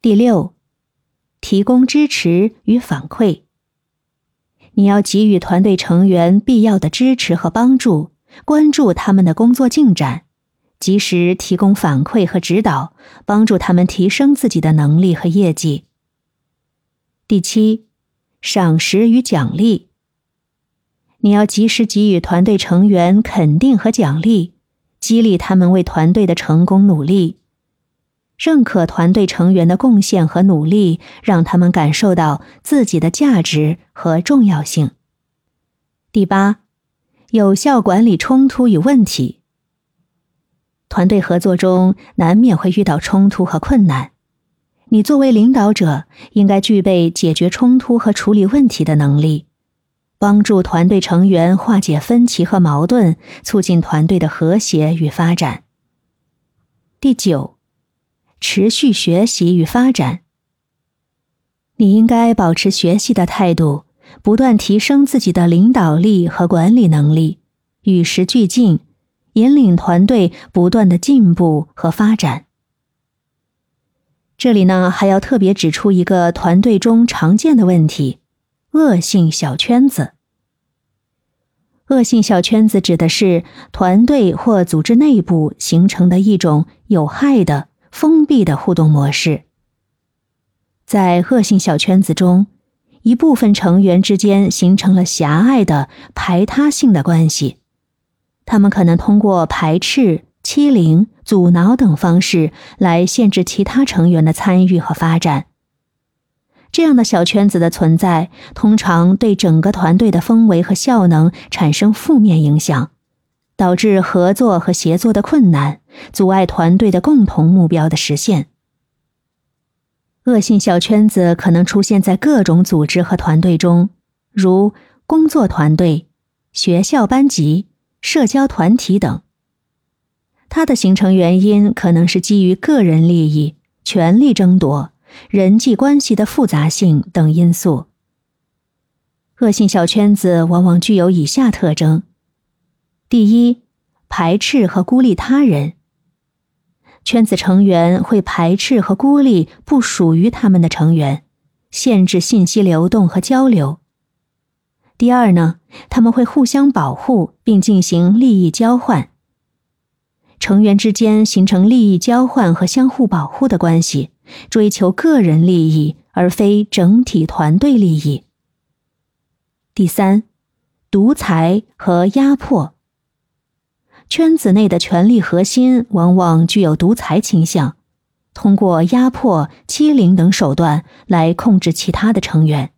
第六，提供支持与反馈。你要给予团队成员必要的支持和帮助，关注他们的工作进展，及时提供反馈和指导，帮助他们提升自己的能力和业绩。第七，赏识与奖励。你要及时给予团队成员肯定和奖励，激励他们为团队的成功努力。认可团队成员的贡献和努力，让他们感受到自己的价值和重要性。第八，有效管理冲突与问题。团队合作中难免会遇到冲突和困难，你作为领导者，应该具备解决冲突和处理问题的能力，帮助团队成员化解分歧和矛盾，促进团队的和谐与发展。第九。持续学习与发展，你应该保持学习的态度，不断提升自己的领导力和管理能力，与时俱进，引领团队不断的进步和发展。这里呢，还要特别指出一个团队中常见的问题：恶性小圈子。恶性小圈子指的是团队或组织内部形成的一种有害的。封闭的互动模式，在恶性小圈子中，一部分成员之间形成了狭隘的排他性的关系，他们可能通过排斥、欺凌、阻挠等方式来限制其他成员的参与和发展。这样的小圈子的存在，通常对整个团队的氛围和效能产生负面影响。导致合作和协作的困难，阻碍团队的共同目标的实现。恶性小圈子可能出现在各种组织和团队中，如工作团队、学校班级、社交团体等。它的形成原因可能是基于个人利益、权力争夺、人际关系的复杂性等因素。恶性小圈子往往具有以下特征。第一，排斥和孤立他人。圈子成员会排斥和孤立不属于他们的成员，限制信息流动和交流。第二呢，他们会互相保护并进行利益交换。成员之间形成利益交换和相互保护的关系，追求个人利益而非整体团队利益。第三，独裁和压迫。圈子内的权力核心往往具有独裁倾向，通过压迫、欺凌等手段来控制其他的成员。